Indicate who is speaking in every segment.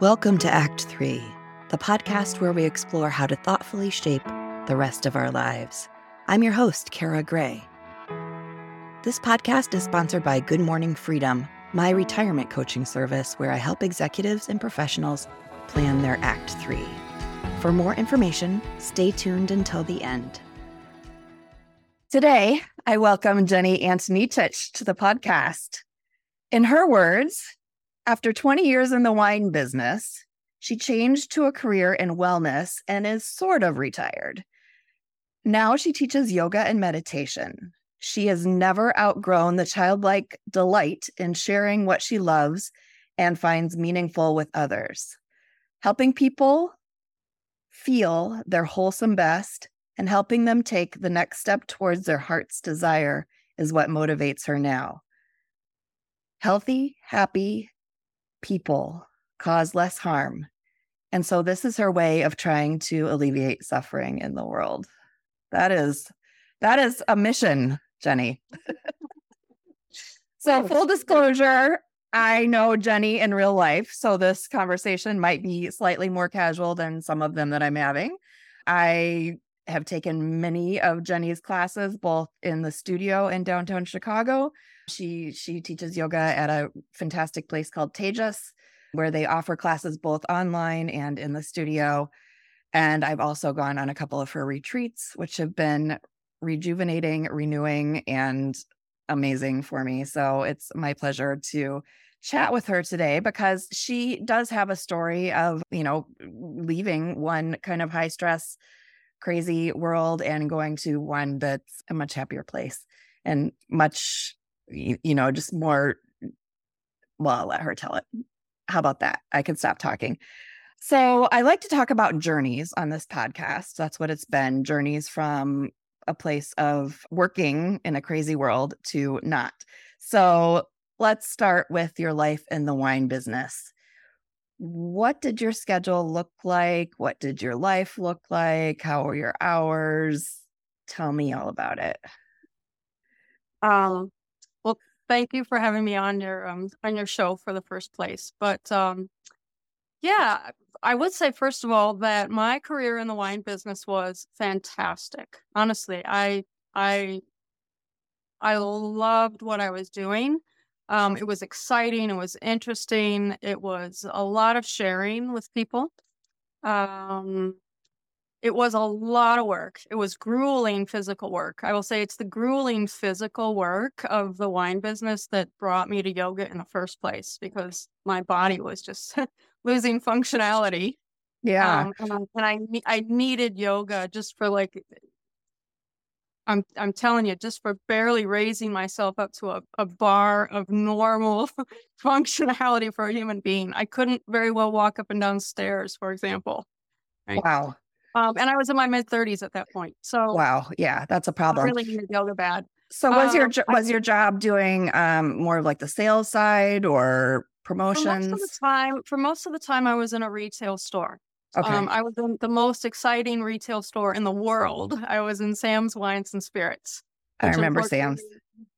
Speaker 1: Welcome to Act Three, the podcast where we explore how to thoughtfully shape the rest of our lives. I'm your host, Kara Gray. This podcast is sponsored by Good Morning Freedom, my retirement coaching service where I help executives and professionals plan their Act Three. For more information, stay tuned until the end. Today, I welcome Jenni Antonicic to the podcast. In her words, after 20 years in the wine business, she changed to a career in wellness and is sort of retired. Now she teaches yoga and meditation. She has never outgrown the childlike delight in sharing what she loves and finds meaningful with others. Helping people feel their wholesome best and helping them take the next step towards their heart's desire is what motivates her now. Healthy, happy, people cause less harm. And so this is her way of trying to alleviate suffering in the world. That is that is a mission, Jenni. so full disclosure, I know Jenni in real life, so this conversation might be slightly more casual than some of them that I'm having. I have taken many of Jenni's classes both in the studio in downtown Chicago she she teaches yoga at a fantastic place called Tejas, where they offer classes both online and in the studio. And I've also gone on a couple of her retreats, which have been rejuvenating, renewing, and amazing for me. So it's my pleasure to chat with her today because she does have a story of, you know, leaving one kind of high stress, crazy world and going to one that's a much happier place and much you, you know, just more. Well, I'll let her tell it. How about that? I can stop talking. So, I like to talk about journeys on this podcast. That's what it's been journeys from a place of working in a crazy world to not. So, let's start with your life in the wine business. What did your schedule look like? What did your life look like? How were your hours? Tell me all about it.
Speaker 2: Um, thank you for having me on your um on your show for the first place. But um yeah, I would say first of all that my career in the wine business was fantastic. Honestly, I I I loved what I was doing. Um, it was exciting. It was interesting. It was a lot of sharing with people. Um, it was a lot of work. It was grueling physical work. I will say it's the grueling physical work of the wine business that brought me to yoga in the first place because my body was just losing functionality.
Speaker 1: Yeah.
Speaker 2: Um, and I I needed yoga just for like I'm I'm telling you, just for barely raising myself up to a, a bar of normal functionality for a human being. I couldn't very well walk up and down stairs, for example.
Speaker 1: Right? Wow.
Speaker 2: Um, and I was in my mid 30s at that point. So
Speaker 1: wow, yeah, that's a problem.
Speaker 2: I really needed yoga bad.
Speaker 1: So was um, your was I, your job doing um, more of like the sales side or promotions?
Speaker 2: For most of the time, for most of the time, I was in a retail store. Okay. Um, I was in the most exciting retail store in the world. I was in Sam's Wines and Spirits.
Speaker 1: I remember Sam's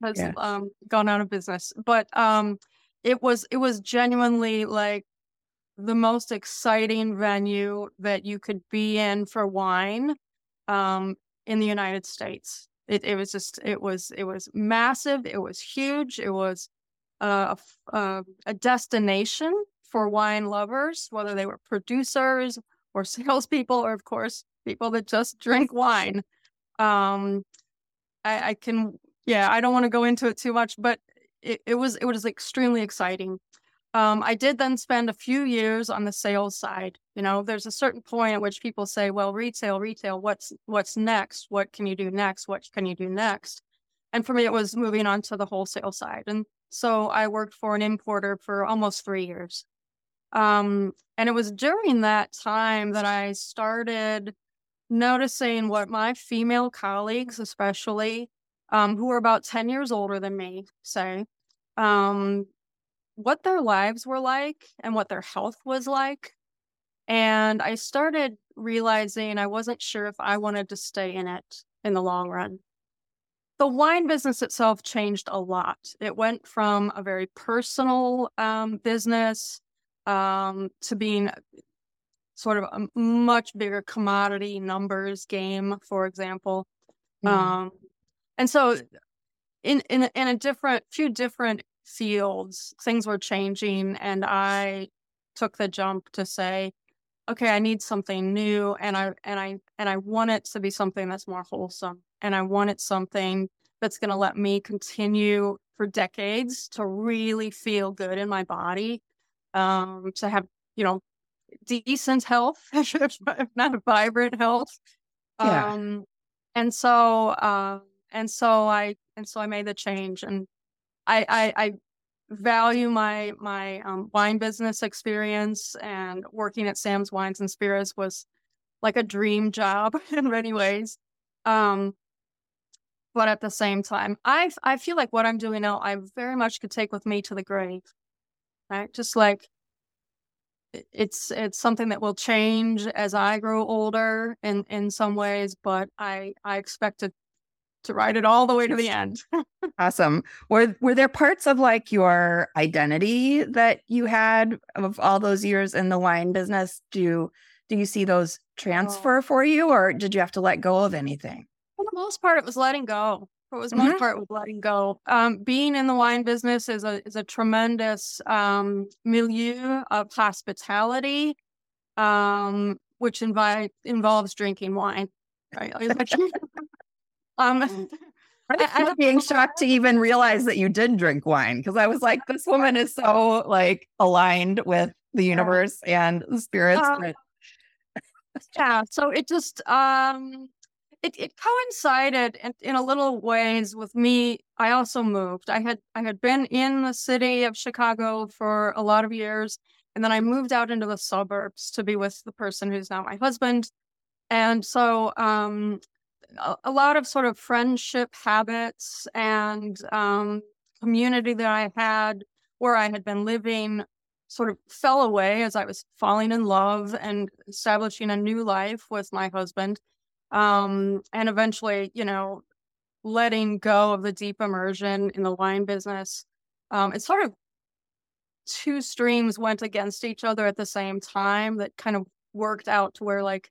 Speaker 2: has yeah. um, gone out of business, but um, it was it was genuinely like the most exciting venue that you could be in for wine um, in the United States. It, it, was just it was it was massive. It was huge. It was uh, a, uh, a destination for wine lovers, whether they were producers or salespeople, or of course people that just drink wine. Um, I, I can yeah, I don't want to go into it too much, but it, it was it was extremely exciting. Um, I did then spend a few years on the sales side. You know, there's a certain point at which people say, "Well, retail, retail. What's what's next? What can you do next? What can you do next?" And for me, it was moving on to the wholesale side. And so I worked for an importer for almost three years. Um, and it was during that time that I started noticing what my female colleagues, especially um, who were about 10 years older than me, say, um, what their lives were like and what their health was like. And I started realizing I wasn't sure if I wanted to stay in it in the long run. The wine business itself changed a lot. It went from a very personal um, business um, to being sort of a much bigger commodity numbers game, for example. Mm. Um, and so in, in, in a different, few different fields, things were changing and I took the jump to say, okay, I need something new and I, and I, and I want it to be something that's more wholesome and I want it something that's going to let me continue for decades to really feel good in my body, um, to have, you know, decent health, if not vibrant health. Yeah. Um, and so, uh, and so I, and so I made the change and I, I, I value my, my, um, wine business experience and working at Sam's Wines and Spirits was like a dream job in many ways. Um, but at the same time, I I feel like what I'm doing now, I very much could take with me to the grave. Right, just like it's it's something that will change as I grow older in in some ways, but I I expect to to ride it all the way to the end.
Speaker 1: awesome. Were were there parts of like your identity that you had of all those years in the wine business? Do you do you see those oh. transfer oh. for you or did you have to let go of anything?
Speaker 2: For the most part, it was letting go. For the most mm-hmm. part, was letting go. Um, being in the wine business is a is a tremendous um, milieu of hospitality, um, which invite involves drinking wine. Right?
Speaker 1: um, I, am being shocked to even realize that you did drink wine because I was like, this woman is so like aligned with the universe and the spirits. Uh,
Speaker 2: yeah, so it just um it, it coincided in, in a little ways with me. I also moved. I had I had been in the city of Chicago for a lot of years, and then I moved out into the suburbs to be with the person who's now my husband. And so um, a, lot of sort of friendship habits and um, community that I had where I had been living sort of fell away as I was falling in love and establishing a new life with my husband um, and eventually, you know, letting go of the deep immersion in the wine business. Um, it's sort of two streams went against each other at the same time that kind of worked out to where like,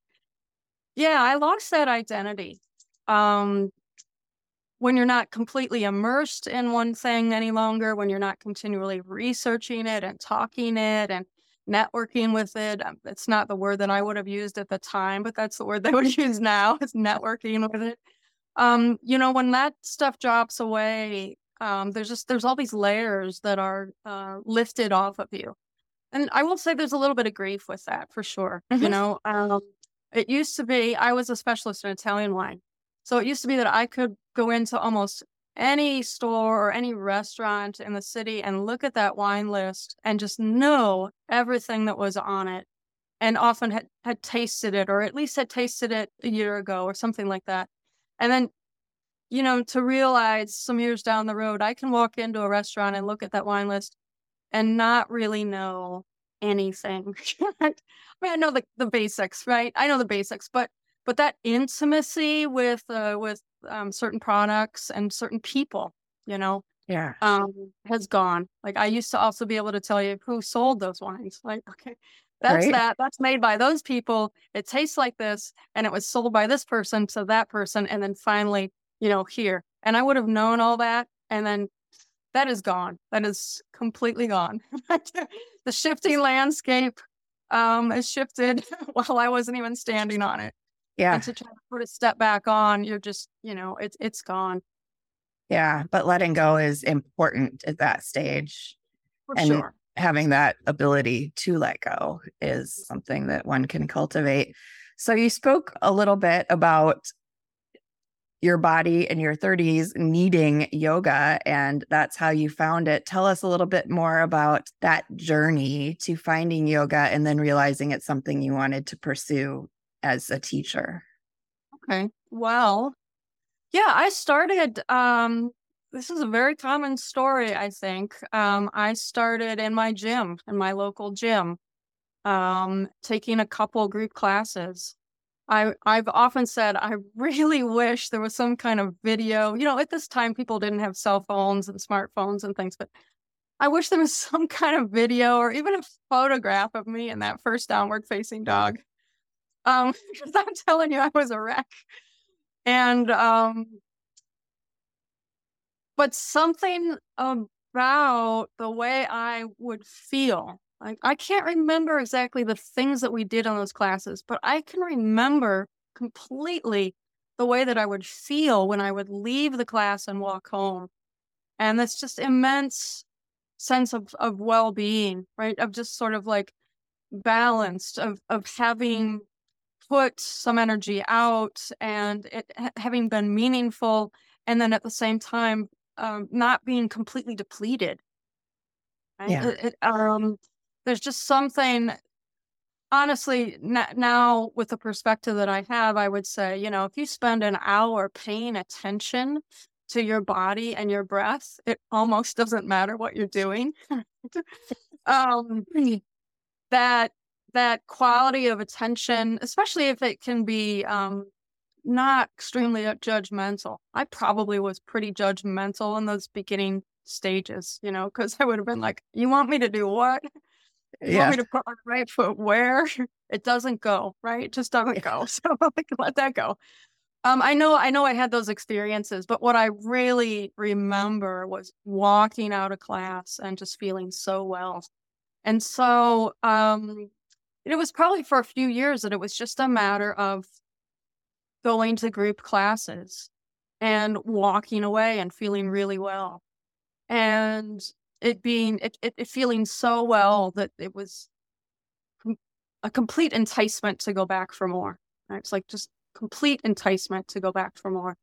Speaker 2: yeah, I lost that identity. Um, when you're not completely immersed in one thing any longer, when you're not continually researching it and talking it and networking with it. Um, it's not the word that I would have used at the time, but that's the word they would use now is networking with it. Um, you know, when that stuff drops away, um, there's just there's all these layers that are uh, lifted off of you, and I will say there's a little bit of grief with that for sure. Mm-hmm. You know, um, it used to be I was a specialist in Italian wine, so it used to be that I could go into almost any store or any restaurant in the city and look at that wine list and just know everything that was on it and often had, had tasted it or at least had tasted it a year ago or something like that. And then, you know, to realize some years down the road, I can walk into a restaurant and look at that wine list and not really know anything. I mean, I know the, the basics, right? I know the basics, but but that intimacy with uh, with um, certain products and certain people, you know,
Speaker 1: yeah,
Speaker 2: um, has gone. Like I used to also be able to tell you who sold those wines. Like, okay, that's right? that. That's made by those people. It tastes like this, and it was sold by this person to that person, and then finally, you know, here. And I would have known all that, and then that is gone. That is completely gone. the shifting landscape um, has shifted while I wasn't even standing on it.
Speaker 1: Yeah.
Speaker 2: And to try to put a step back on, you're just, you know, it's it's gone.
Speaker 1: Yeah. But letting go is important at that stage.
Speaker 2: For
Speaker 1: and
Speaker 2: sure.
Speaker 1: having that ability to let go is something that one can cultivate. So you spoke a little bit about your body in your 30s needing yoga and that's how you found it. Tell us a little bit more about that journey to finding yoga and then realizing it's something you wanted to pursue as a teacher?
Speaker 2: Okay. Well, yeah, I started um this is a very common story, I think. Um I started in my gym, in my local gym, um taking a couple group classes. I I've often said I really wish there was some kind of video. You know, at this time people didn't have cell phones and smartphones and things, but I wish there was some kind of video or even a photograph of me and that first downward facing dog. Um, because I'm telling you, I was a wreck. And um, but something about the way I would feel. Like I can't remember exactly the things that we did on those classes, but I can remember completely the way that I would feel when I would leave the class and walk home. And this just immense sense of, of well-being, right? Of just sort of like balanced, of of having put some energy out and it having been meaningful and then at the same time um, not being completely depleted. Right?
Speaker 1: Yeah.
Speaker 2: It, it, um, there's just something, honestly, now with the perspective that I have, I would say, you know, if you spend an hour paying attention to your body and your breath, it almost doesn't matter what you're doing. um, that that quality of attention, especially if it can be um, not extremely judgmental. I probably was pretty judgmental in those beginning stages, you know, because I would have been like, "You want me to do what? You
Speaker 1: Yeah.
Speaker 2: want me to put my right foot where? It doesn't go, right? It just doesn't go. So like, let that go." Um, I know, I know, I had those experiences, but what I really remember was walking out of class and just feeling so well. And so, um, it was probably for a few years that it was just a matter of going to group classes and walking away and feeling really well and it being it, it, it feeling so well that it was a complete enticement to go back for more right? it's like just complete enticement to go back for more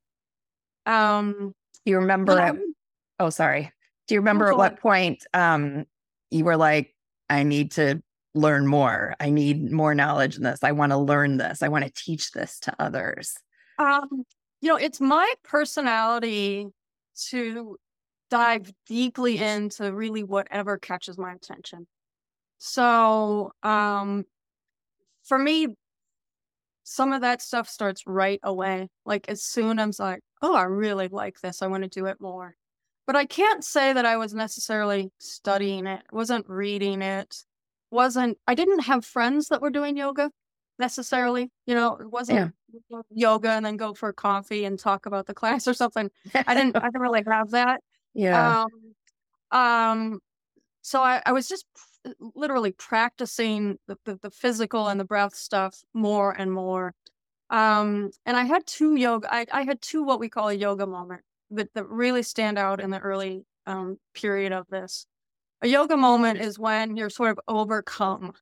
Speaker 2: um
Speaker 1: you remember at, oh sorry. Do you remember at what point um you were like, I need to learn more. I need more knowledge in this. I want to learn this. I want to teach this to others.
Speaker 2: Um, you know, it's my personality to dive deeply into really whatever catches my attention. So, um, for me, some of that stuff starts right away. Like as soon as I'm like, oh, I really like this. I want to do it more. But I can't say that I was necessarily studying it, wasn't reading it, wasn't, I didn't have friends that were doing yoga necessarily. You know, it wasn't yoga and then go for coffee and talk about the class or something. I didn't, I didn't really have that.
Speaker 1: yeah.
Speaker 2: Um, um, so I, I was just literally practicing the, the, the physical and the breath stuff more and more. Um, and I had two yoga, I, I had two what we call a yoga moment that, that really stand out in the early um, period of this. A yoga moment is when you're sort of overcome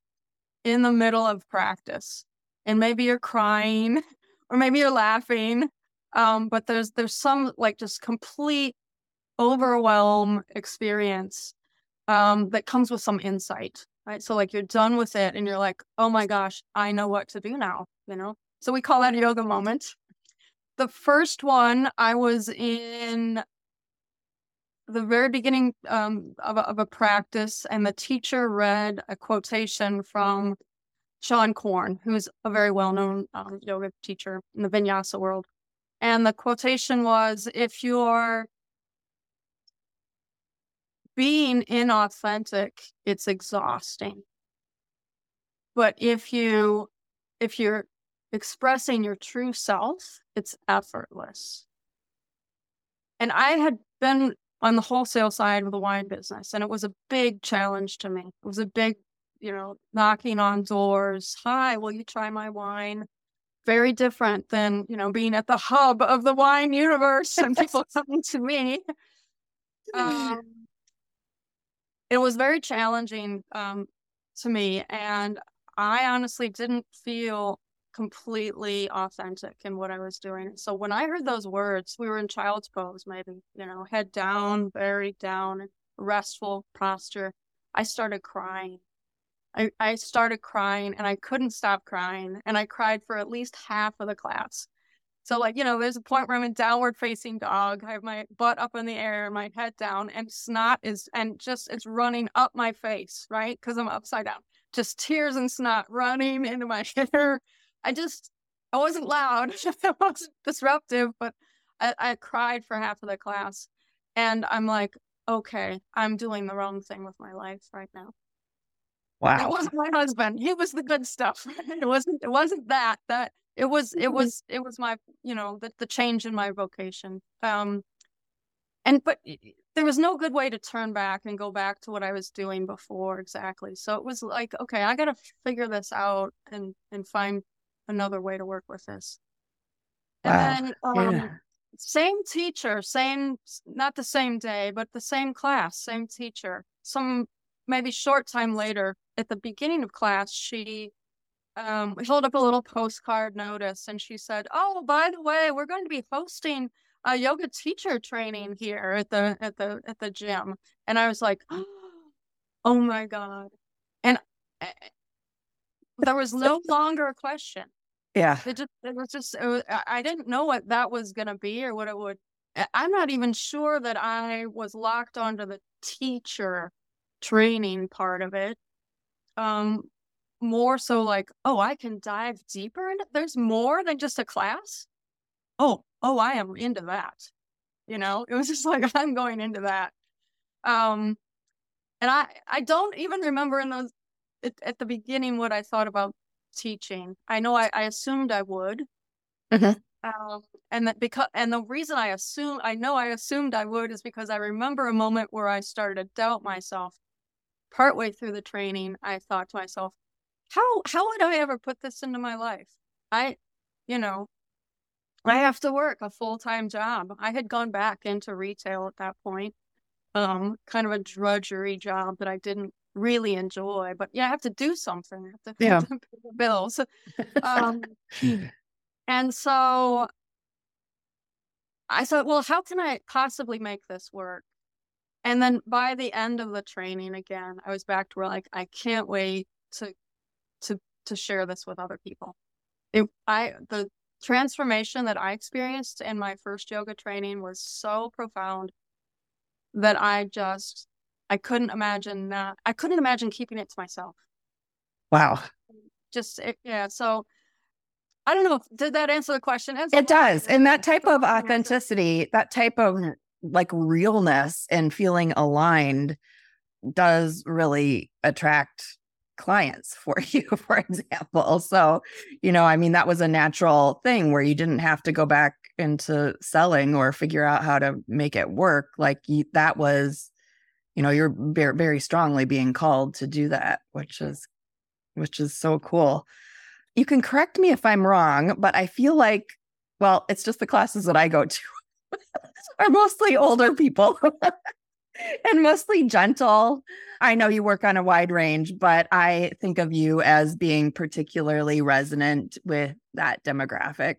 Speaker 2: in the middle of practice, and maybe you're crying, or maybe you're laughing, um, but there's there's some like just complete overwhelm experience um, that comes with some insight, right? So like you're done with it, and you're like, oh my gosh, I know what to do now, you know. So we call that a yoga moment. The first one, I was in the very beginning um, of, a, of a practice, and the teacher read a quotation from Seane Corn, who's a very well known um, yoga teacher in the vinyasa world. And the quotation was if you're being inauthentic, it's exhausting. But if you if you're expressing your true self, it's effortless. And I had been on the wholesale side of the wine business, and it was a big challenge to me. It was a big, you know, knocking on doors. Hi, will you try my wine? Very different than, you know, being at the hub of the wine universe and people coming to me. Um, it was very challenging um, to me, and I honestly didn't feel completely authentic in what I was doing. So when I heard those words, we were in child's pose, maybe, you know, head down, buried down, restful posture. I started crying. I, I started crying and I couldn't stop crying. And I cried for at least half of the class. So, like, you know, there's a point where I'm in downward facing dog. I have my butt up in the air, my head down, and snot is, and just it's running up my face, right? Because I'm upside down. Just tears and snot running into my hair. I just, I wasn't loud. I wasn't disruptive, but I, I cried for half of the class. And I'm like, okay, I'm doing the wrong thing with my life right now.
Speaker 1: Wow.
Speaker 2: It wasn't my husband. He was the good stuff. it wasn't it wasn't that. That it was it was it was my you know, the, the change in my vocation. Um and but there was no good way to turn back and go back to what I was doing before exactly. So it was like, okay, I got to figure this out and and find another way to work with this.
Speaker 1: Wow.
Speaker 2: And then um,
Speaker 1: Yeah.
Speaker 2: same teacher, same not the same day, but the same class, same teacher. Some maybe short time later, at the beginning of class, she um held up a little postcard notice and she said, "Oh, by the way, we're going to be hosting a yoga teacher training here at the at the at the gym." And I was like, "Oh my god." And there was no longer a question.
Speaker 1: Yeah.
Speaker 2: It just it was just it was, I didn't know what that was going to be or what it would. I'm not even sure that I was locked onto the teacher training part of it. Um, more so like, oh, I can dive deeper into. There's more than just a class. Oh, oh, I am into that. You know, it was just like I'm going into that. Um, and I I don't even remember in those at, at the beginning what I thought about teaching. I know I, I assumed I would.
Speaker 1: Mhm.
Speaker 2: Um, and that because and the reason I assume I know I assumed I would is because I remember a moment where I started to doubt myself. Partway through the training, I thought to myself, how how would I ever put this into my life? I you know, I have to work a full-time job. I had gone back into retail at that point. Um, kind of a drudgery job that I didn't really enjoy, but yeah, I have to do something. I have to,
Speaker 1: Yeah.
Speaker 2: pay the bills. Um, and so I thought, well, how can I possibly make this work? And then by the end of the training again, I was back to where like I can't wait to to to share this with other people. It I the transformation that I experienced in my first yoga training was so profound that I just I couldn't imagine not I couldn't imagine keeping it to myself.
Speaker 1: Wow.
Speaker 2: Just it, yeah, so I don't know. if- Did that answer the question? It's a
Speaker 1: It does. And that type of authenticity, that type of like realness and feeling aligned does really attract clients for you, for example. So, you know, I mean, that was a natural thing where you didn't have to go back into selling or figure out how to make it work. Like you, that was, you know, you're very, very strongly being called to do that, which is, which is so cool. You can correct me if I'm wrong, but I feel like, well, it's just the classes that I go to are mostly older people and mostly gentle. I know you work on a wide range, but I think of you as being particularly resonant with that demographic.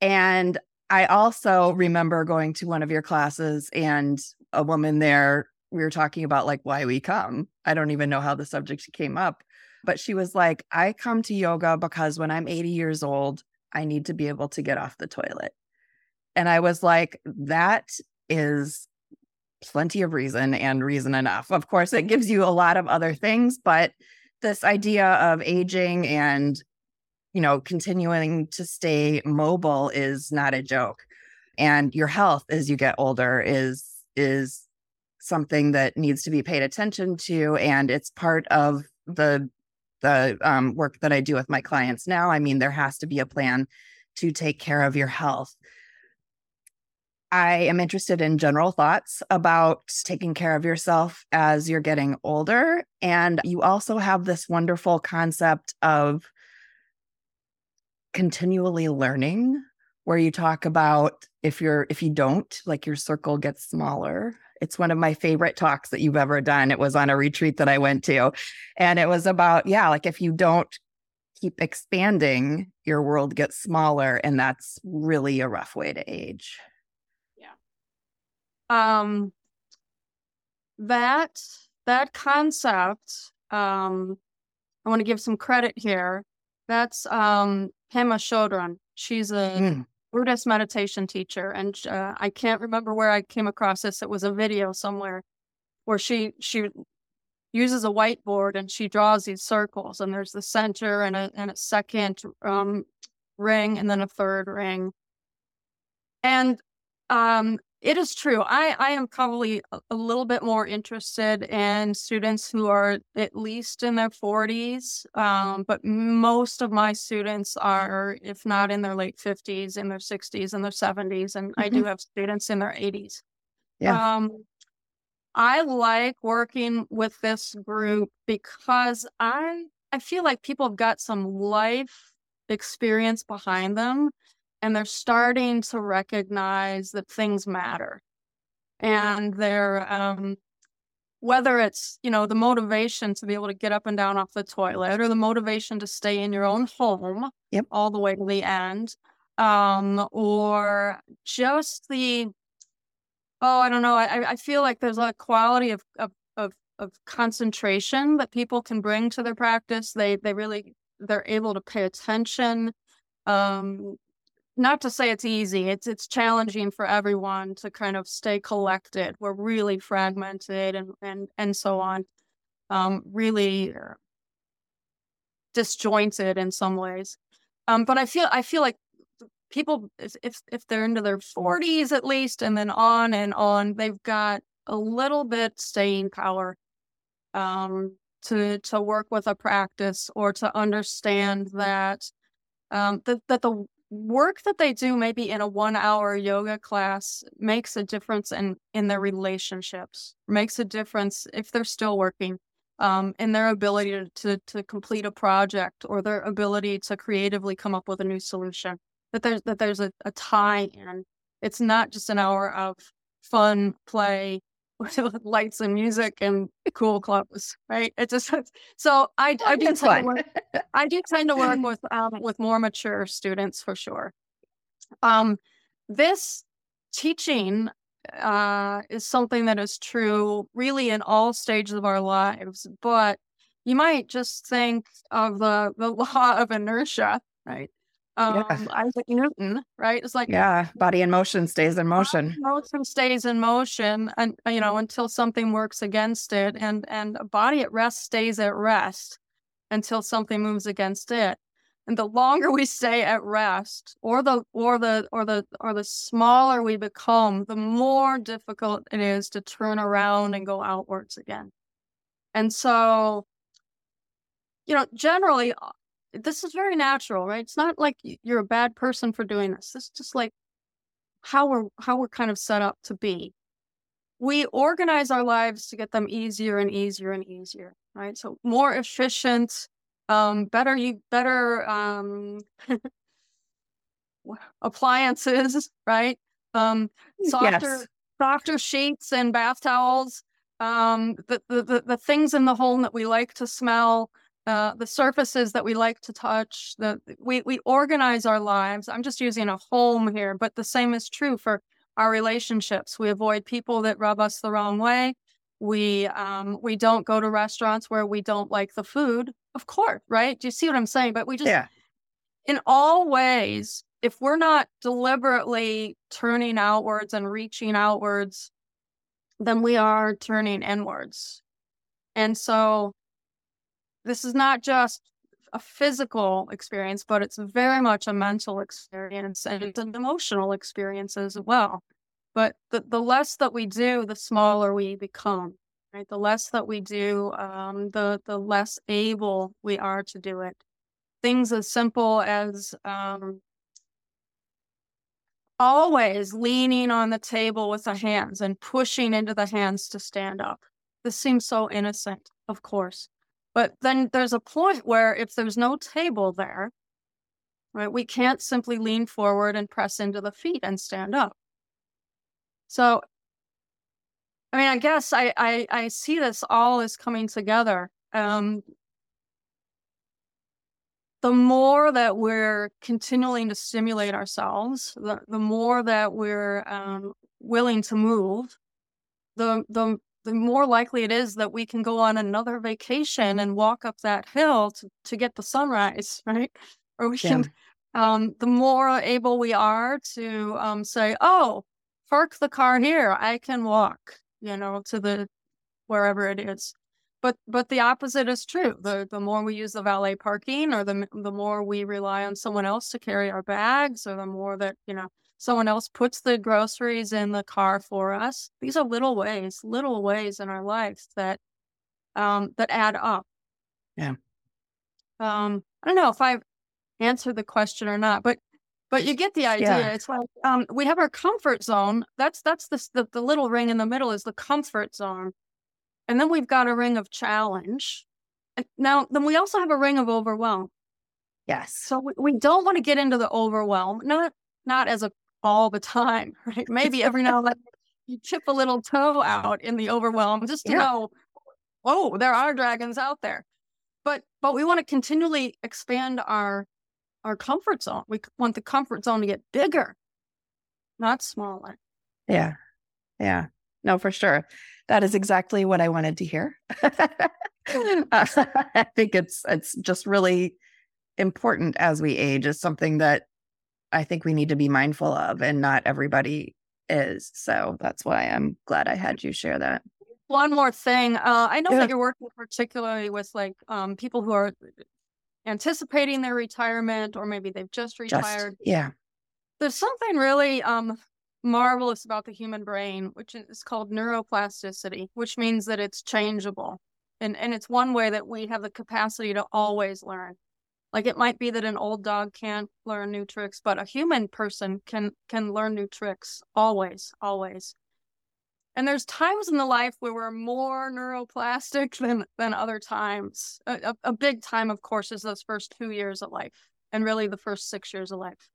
Speaker 1: And I also remember going to one of your classes and a woman there, we were talking about like why we come. I don't even know how the subject came up, but she was like, I come to yoga because when I'm 80 years old, I need to be able to get off the toilet. And I was like, that is plenty of reason and reason enough. Of course, it gives you a lot of other things, but this idea of aging and you know continuing to stay mobile is not a joke. And your health as you get older is is something that needs to be paid attention to and it's part of the the um, work that I do with my clients now. I mean, there has to be a plan to take care of your health. I am interested in general thoughts about taking care of yourself as you're getting older. And you also have this wonderful concept of continually learning, where you talk about if you're, if you don't, like your circle gets smaller. It's one of my favorite talks that you've ever done. It was on a retreat that I went to. And it was about, yeah, like if you don't keep expanding, your world gets smaller. And that's really a rough way to age. Yeah.
Speaker 2: Um that that concept um i want to give some credit here that's um pema chodron she's a
Speaker 1: Mm.
Speaker 2: Buddhist meditation teacher and uh, i can't remember where i came across this it was a video somewhere where she she uses a whiteboard and she draws these circles and there's the center and a and a second um ring and then a third ring. And um it is true. I, I am probably a, little bit more interested in students who are at least in their 40s, um, but most of my students are, if not in their late 50s, in their 60s, and their 70s, and I do
Speaker 1: Mm-hmm.
Speaker 2: have students in their 80s.
Speaker 1: Yeah.
Speaker 2: Um, I like working with this group because I I feel like people have got some life experience behind them and they're starting to recognize that things matter. And they're um whether it's, you know, the motivation to be able to get up and down off the toilet or the motivation to stay in your own home
Speaker 1: Yep.
Speaker 2: all the way to the end. Um, or just the Oh, I don't know. I I feel like there's a quality of of of of concentration that people can bring to their practice. They they really they're able to pay attention. Um, not to say it's easy. It's it's challenging for everyone to kind of stay collected. We're really fragmented and and and so on. Um, really disjointed in some ways. Um, but I feel I feel like people if if if they're into their 40s at least and then on and on they've got a little bit staying power um to to work with a practice or to understand that um that, that the work that they do maybe in a one hour yoga class makes a difference in in their relationships makes a difference if they're still working um, in their ability to, to to complete a project or their ability to creatively come up with a new solution that there's that there's a, a tie in. It's not just an hour of fun play with lights and music and cool clothes, right? It just so I I do
Speaker 1: That's
Speaker 2: tend to work I do tend to work with um with more mature students for sure. Um, this teaching uh is something that is true really in all stages of our lives, but you might just think of the the law of inertia, right?
Speaker 1: Yeah.
Speaker 2: um, Isaac Newton, right? It's like
Speaker 1: Yeah. Body in motion stays in motion.
Speaker 2: motion stays in motion, and you know until something works against it, and and a body at rest stays at rest until something moves against it. And the longer we stay at rest, or the or the or the or the smaller we become, the more difficult it is to turn around and go outwards again. And so, you know, generally this is very natural, right? It's not like you're a bad person for doing this. This is just like how we're how we're kind of set up to be. We organize our lives to get them easier and easier and easier, right? So more efficient, um, better you better um, appliances, right? Um, softer
Speaker 1: Yes.
Speaker 2: softer sheets and bath towels. Um, the, the the the things in the home that we like to smell uh, the surfaces that we like to touch. The we we organize our lives. I'm just using a home here, but the same is true for our relationships. We avoid people that rub us the wrong way. We um we don't go to restaurants where we don't like the food. Of course, right? Do you see what I'm saying? But we just
Speaker 1: Yeah.
Speaker 2: in all ways, if we're not deliberately turning outwards and reaching outwards, then we are turning inwards. And so this is not just a physical experience, but it's very much a mental experience and it's an emotional experience as well. But the, the less that we do, the smaller we become. Right, the less that we do, um, the the less able we are to do it. Things as simple as um, always leaning on the table with the hands and pushing into the hands to stand up. This seems so innocent, of course. But then there's a point where if there's no table there, right, we can't simply lean forward and press into the feet and stand up. So, I mean, I guess I I, I see this all as coming together. Um, the more that we're continuing to stimulate ourselves, the, the more that we're um, willing to move, the the the more likely it is that we can go on another vacation and walk up that hill to, to get the sunrise, right? Or we
Speaker 1: Yeah.
Speaker 2: can, um, the more able we are to um, say, oh, park the car here. I can walk, you know, to the wherever it is. But but the opposite is true. The the more we use the valet parking, or the the more we rely on someone else to carry our bags, or the more that you know someone else puts the groceries in the car for us. These are little ways, little ways in our lives that um, that add up.
Speaker 1: Yeah.
Speaker 2: Um, I don't know if I've answered the question or not, but but you get the idea.
Speaker 1: Yeah.
Speaker 2: It's like um, we have our comfort zone. That's that's the, the the little ring in the middle is the comfort zone, and then we've got a ring of challenge. Now, then we also have a ring of overwhelm.
Speaker 1: Yes.
Speaker 2: So we, we don't want to get into the overwhelm. Not not as a all the time, right? Maybe every now and then you chip a little toe out in the overwhelm just to
Speaker 1: Yeah.
Speaker 2: know, oh, there are dragons out there. But but we want to continually expand our our comfort zone. We want the comfort zone to get bigger, not smaller.
Speaker 1: Yeah. Yeah. No, for sure. That is exactly what I wanted to hear. I think it's it's just really important as we age is something that I think we need to be mindful of and not everybody is. So that's why I'm glad I had you share that.
Speaker 2: One more thing. Uh, I know
Speaker 1: Yeah.
Speaker 2: that you're working particularly with like um, people who are anticipating their retirement or maybe they've just
Speaker 1: Just
Speaker 2: retired.
Speaker 1: yeah.
Speaker 2: There's something really um, marvelous about the human brain, which is called neuroplasticity, which means that it's changeable. And, and it's one way that we have the capacity to always learn. Like it might be that an old dog can't learn new tricks, but a human person can can learn new tricks always, always. And there's times in the life where we're more neuroplastic than than other times. A, a, big time, of course, is those first two years of life, and really the first six years of life.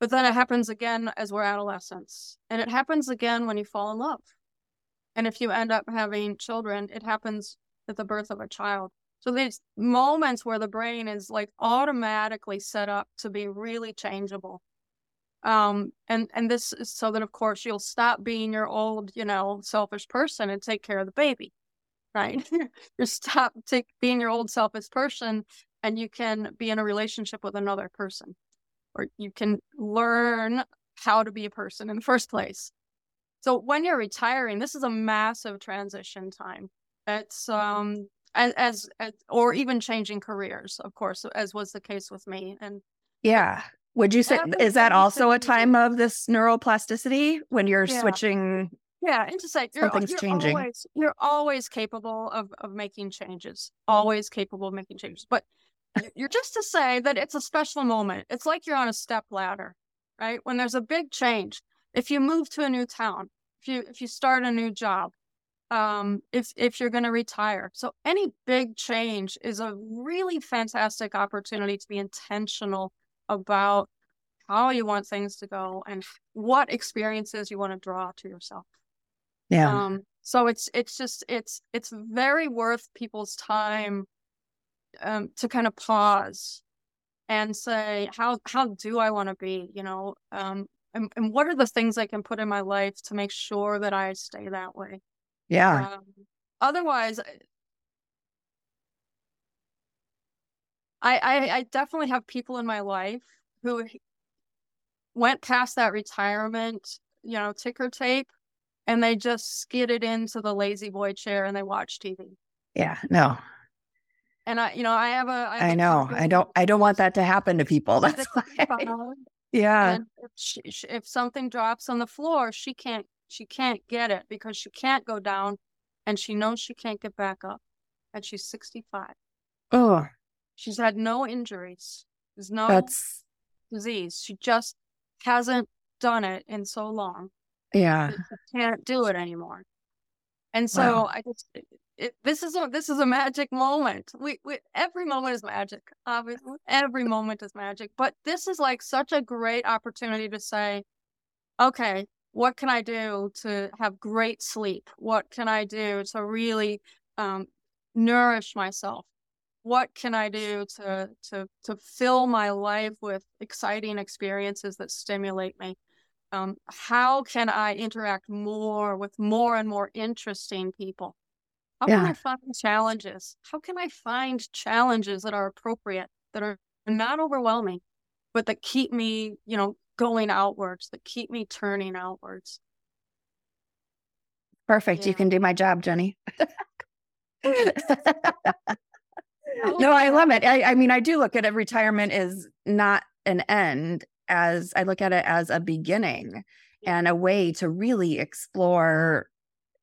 Speaker 2: But then it happens again as we're adolescents, and it happens again when you fall in love. And if you end up having children, it happens at the birth of a child. So these moments where the brain is like automatically set up to be really changeable. Um, and and this is so that of course you'll stop being your old, you know, selfish person and take care of the baby, right? you stop take being your old selfish person and you can be in a relationship with another person. Or you can learn how to be a person in the first place. So when you're retiring, this is a massive transition time. It's um as, as, as or even changing careers, of course, as was the case with me. And
Speaker 1: Yeah. Would you say is that also a time of this neuroplasticity when you're
Speaker 2: Yeah.
Speaker 1: switching?
Speaker 2: yeah, and to say you're, you're
Speaker 1: changing.
Speaker 2: always you're always capable of of making changes. Always capable of making changes. But you're just to say that it's a special moment. It's like you're on a step ladder, right? When there's a big change, if you move to a new town, if you if you start a new job, um, if if you're going to retire. So any big change is a really fantastic opportunity to be intentional about how you want things to go and what experiences you want to draw to yourself.
Speaker 1: Yeah.
Speaker 2: Um, so it's it's just it's it's very worth people's time um, to kind of pause and say how how do I want to be, you know, um, and, and what are the things I can put in my life to make sure that I stay that way.
Speaker 1: Yeah.
Speaker 2: Um, otherwise, I, I I definitely have people in my life who went past that retirement, you know, ticker tape, and they just skidded into the lazy boy chair and they watch TV.
Speaker 1: Yeah. No.
Speaker 2: And I, you know, I have a. I, have
Speaker 1: I know. I don't I don't want that to happen to people. That's why.
Speaker 2: fine,
Speaker 1: Yeah.
Speaker 2: If, she- if something drops on the floor, she can't she can't get it because she can't go down, and she knows she can't get back up, and she's sixty five.
Speaker 1: Oh,
Speaker 2: She's had no injuries. There's no
Speaker 1: that's
Speaker 2: disease. She just hasn't done it in so long
Speaker 1: yeah.
Speaker 2: she can't do it anymore. And so
Speaker 1: Wow.
Speaker 2: I just it, it, this is a this is a magic moment. We, we every moment is magic. Obviously, every moment is magic. But this is like such a great opportunity to say, okay, what can I do to have great sleep? What can I do to really um, nourish myself? What can I do to to to fill my life with exciting experiences that stimulate me? Um, how can I interact more with more and more interesting people? How can I find challenges? How can I find challenges that are appropriate, that are not overwhelming, but that keep me, you know, going outwards, that keep me turning outwards?
Speaker 1: Perfect. You can do my job,
Speaker 2: Jenni.
Speaker 1: No, I love it. I, I mean, I do look at it. Retirement is not an end. as I look at it as a beginning and a way to really explore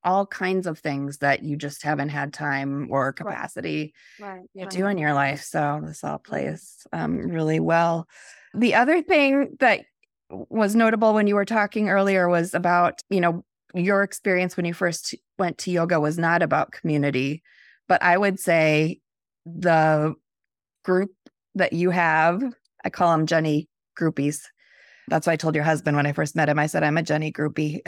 Speaker 1: all kinds of things that you just haven't had time or capacity
Speaker 2: right,
Speaker 1: to
Speaker 2: right.
Speaker 1: do in your life. So this all plays um, really well. The other thing that was notable when you were talking earlier was about, you know, your experience when you first went to yoga was not about community, but I would say the group that you have, I call them Jenni groupies. That's what I told your husband when I first met him. I said, I'm a Jenni groupie.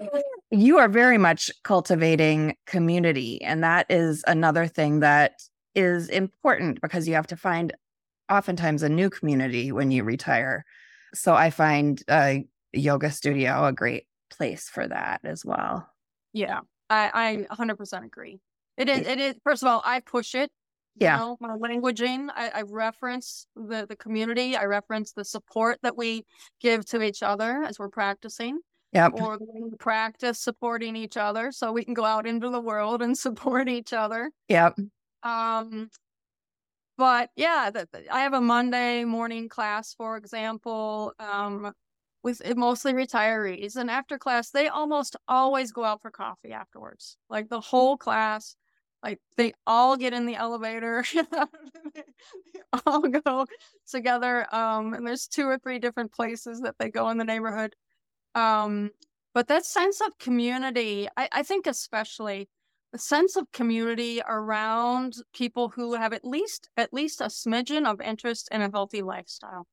Speaker 1: you are very much cultivating community. And that is another thing that is important because you have to find oftentimes a new community when you retire. So I find a yoga studio a great place for that as well.
Speaker 2: Yeah, I, I 100% agree. It is, it is, first of all, I push it. You
Speaker 1: Yeah.
Speaker 2: know, my languaging, I, I reference the, the community. I reference the support that we give to each other as we're practicing.
Speaker 1: Yep.
Speaker 2: or practice supporting each other so we can go out into the world and support each other.
Speaker 1: Yep.
Speaker 2: Um, but yeah, the, the- I have a Monday morning class, for example, um, with mostly retirees. And after class, they almost always go out for coffee afterwards. Like the whole class, like they all get in the elevator, they all go together. Um, and there's two or three different places that they go in the neighborhood. Um, but that sense of community, I, I think especially the sense of community around people who have at least at least a smidgen of interest in a healthy lifestyle.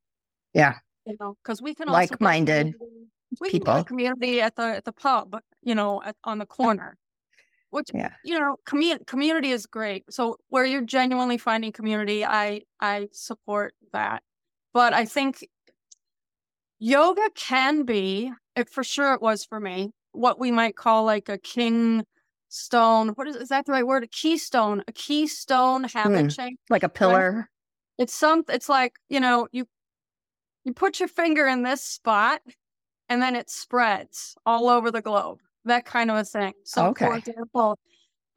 Speaker 1: Yeah.
Speaker 2: You know, because we can
Speaker 1: Like-minded
Speaker 2: community- we can a
Speaker 1: people.
Speaker 2: community at the at the pub, you know, at, on the corner. Which
Speaker 1: Yeah.
Speaker 2: you know, commu- community is great. So where you're genuinely finding community, I I support that. But I think yoga can be, it, for sure it was for me, what we might call like a king stone. What is is that the right word? A keystone, a keystone habit
Speaker 1: Hmm.
Speaker 2: change.
Speaker 1: Like a pillar.
Speaker 2: It's some it's like, you know, you you put your finger in this spot and then it spreads all over the globe. That kind of a thing. So for example,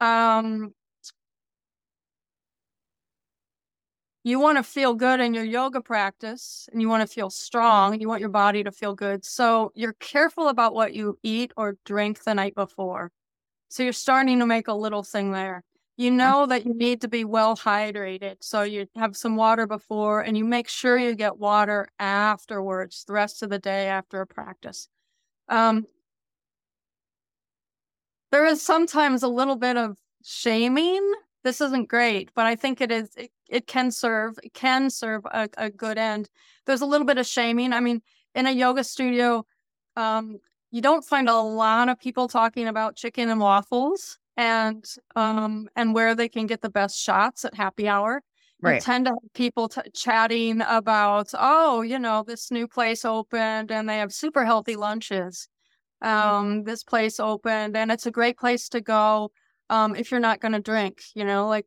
Speaker 2: um you want to feel good in your yoga practice and you want to feel strong and you want your body to feel good. So you're careful about what you eat or drink the night before. So you're starting to make a little thing there. You know that you need to be well hydrated. So you have some water before and you make sure you get water afterwards, the rest of the day after a practice. Um, there is sometimes a little bit of shaming. This isn't great, but I think it is, it, it can serve, it can serve a, a good end. There's a little bit of shaming. I mean, in a yoga studio, um, you don't find a lot of people talking about chicken and waffles and um and where they can get the best shots at happy hour. You
Speaker 1: Right.
Speaker 2: tend to have people t- chatting about, oh, you know, this new place opened and they have super healthy lunches. Um, this place opened and it's a great place to go um, if you're not going to drink, you know, like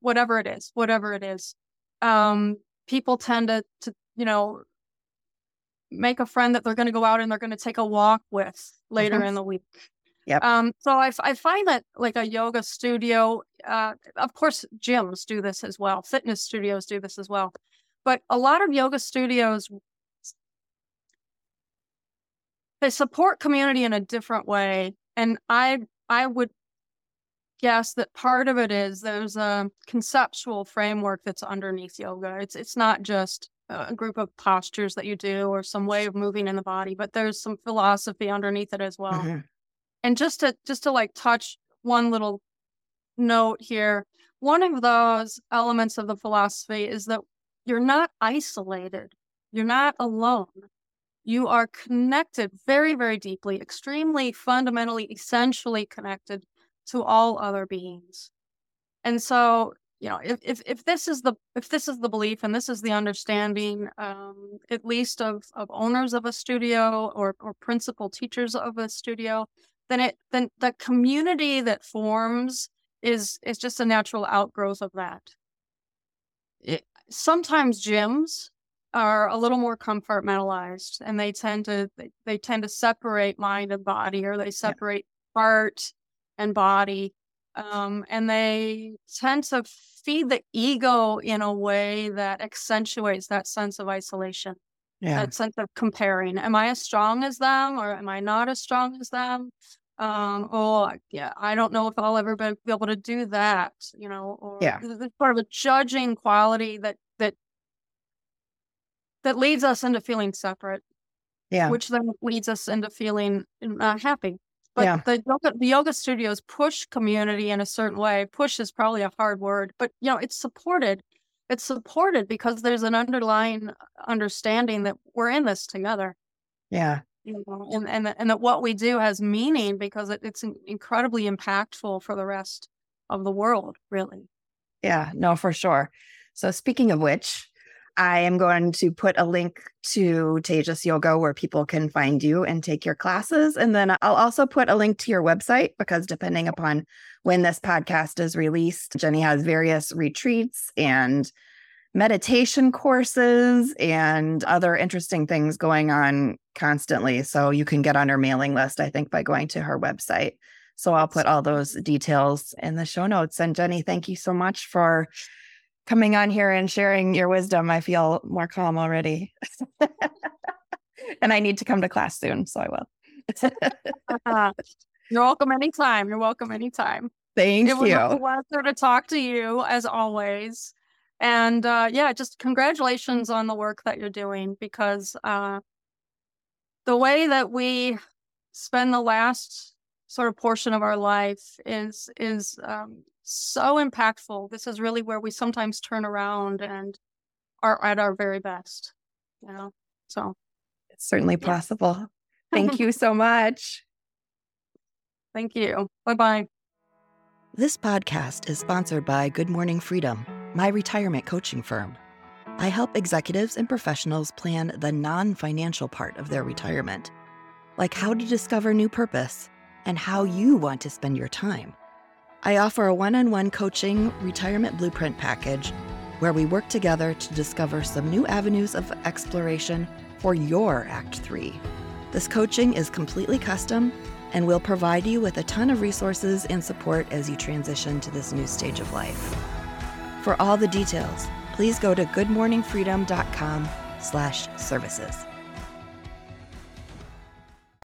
Speaker 2: whatever it is, whatever it is. Um, people tend to, to, you know, make a friend that they're going to go out and they're going to take a walk with later
Speaker 1: Mhm.
Speaker 2: in the week.
Speaker 1: Yeah.
Speaker 2: Um, so I find that like a yoga studio, uh, of course, gyms do this as well. Fitness studios do this as well. But a lot of yoga studios, they support community in a different way. And I, I would guess that part of it is there's a conceptual framework that's underneath yoga. It's, it's not just a group of postures that you do or some way of moving in the body, but there's some philosophy underneath it as well.
Speaker 1: Mhm.
Speaker 2: and just to just to like touch one little note here one of those elements of the philosophy is that you're not isolated. You're not alone. You are connected very very deeply extremely fundamentally essentially connected to all other beings. And so you know if, if if this is the if this is the belief and this is the understanding um at least of of owners of a studio or or principal teachers of a studio then it then the community that forms is is just a natural outgrowth of that. It, sometimes gyms are a little more compartmentalized and they tend to they, they tend to separate mind and body or they separate heart and body Um, and they tend to feed the ego in a way that accentuates that sense of isolation,
Speaker 1: Yeah.
Speaker 2: that sense of comparing. Am I as strong as them or am I not as strong as them? Um, oh, yeah, I don't know if I'll ever be able to do that, you know, or
Speaker 1: Yeah.
Speaker 2: th- sort of a judging quality that that that leads us into feeling separate
Speaker 1: Yeah.
Speaker 2: which then leads us into feeling uh, happy. But
Speaker 1: Yeah.
Speaker 2: the yoga, the yoga studios push community in a certain way. Push is probably a hard word, but you know it's supported. It's supported because there's an underlying uh, understanding that we're in this together,
Speaker 1: Yeah.
Speaker 2: you know, and and that- and that what we do has meaning because it, it's incredibly impactful for the rest of the world. Really,
Speaker 1: Yeah, no, for sure. So, speaking of which, I am going to put a link to Tejas Yoga where people can find you and take your classes. And then I'll also put a link to your website because depending upon when this podcast is released, Jenni has various retreats and meditation courses and other interesting things going on constantly. So, you can get on her mailing list, I think, by going to her website. So I'll put all those details in the show notes. And Jenni, thank you so much for coming on here and sharing your wisdom. I feel more calm already. and I need to come to class soon, so I will.
Speaker 2: Uh, you're welcome anytime. You're welcome anytime.
Speaker 1: thank
Speaker 2: it was
Speaker 1: you.
Speaker 2: a pleasure to talk to you as always. And uh, yeah, just congratulations on the work that you're doing because uh, the way that we spend the last sort of portion of our life is is um, so impactful. This is really where we sometimes turn around and are at our very best. You know, so
Speaker 1: It's certainly
Speaker 2: Yeah.
Speaker 1: possible. Thank you so much.
Speaker 2: thank you. Bye bye.
Speaker 3: This podcast is sponsored by Good Morning Freedom, my retirement coaching firm. I help executives and professionals plan the non financial part of their retirement, like how to discover new purpose and how you want to spend your time. I offer a one on one coaching retirement blueprint package where we work together to discover some new avenues of exploration for your Act 3. This coaching is completely custom and will provide you with a ton of resources and support as you transition to this new stage of life. For all the details, please go to goodmorningfreedom.com/services.